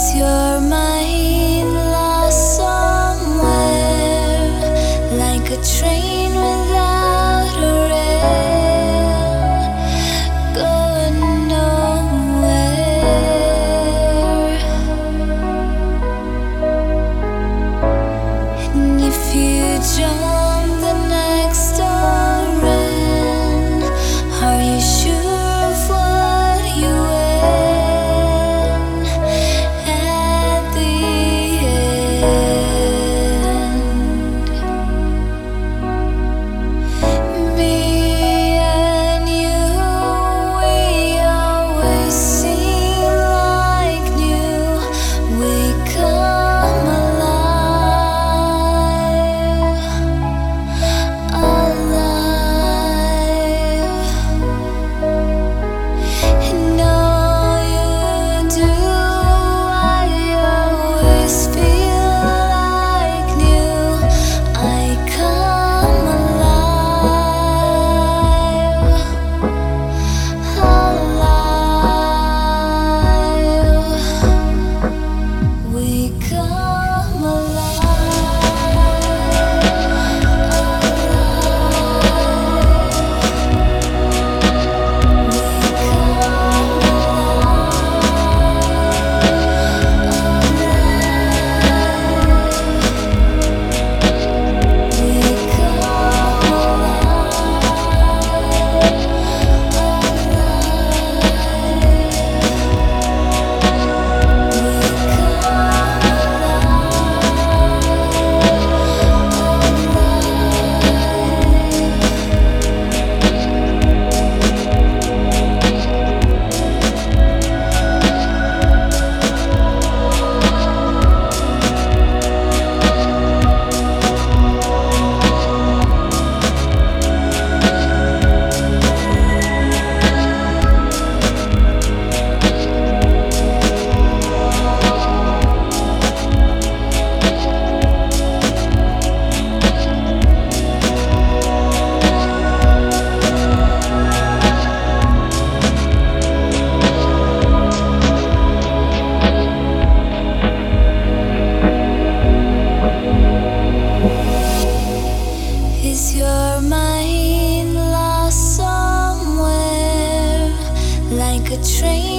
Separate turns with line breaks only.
precio. A train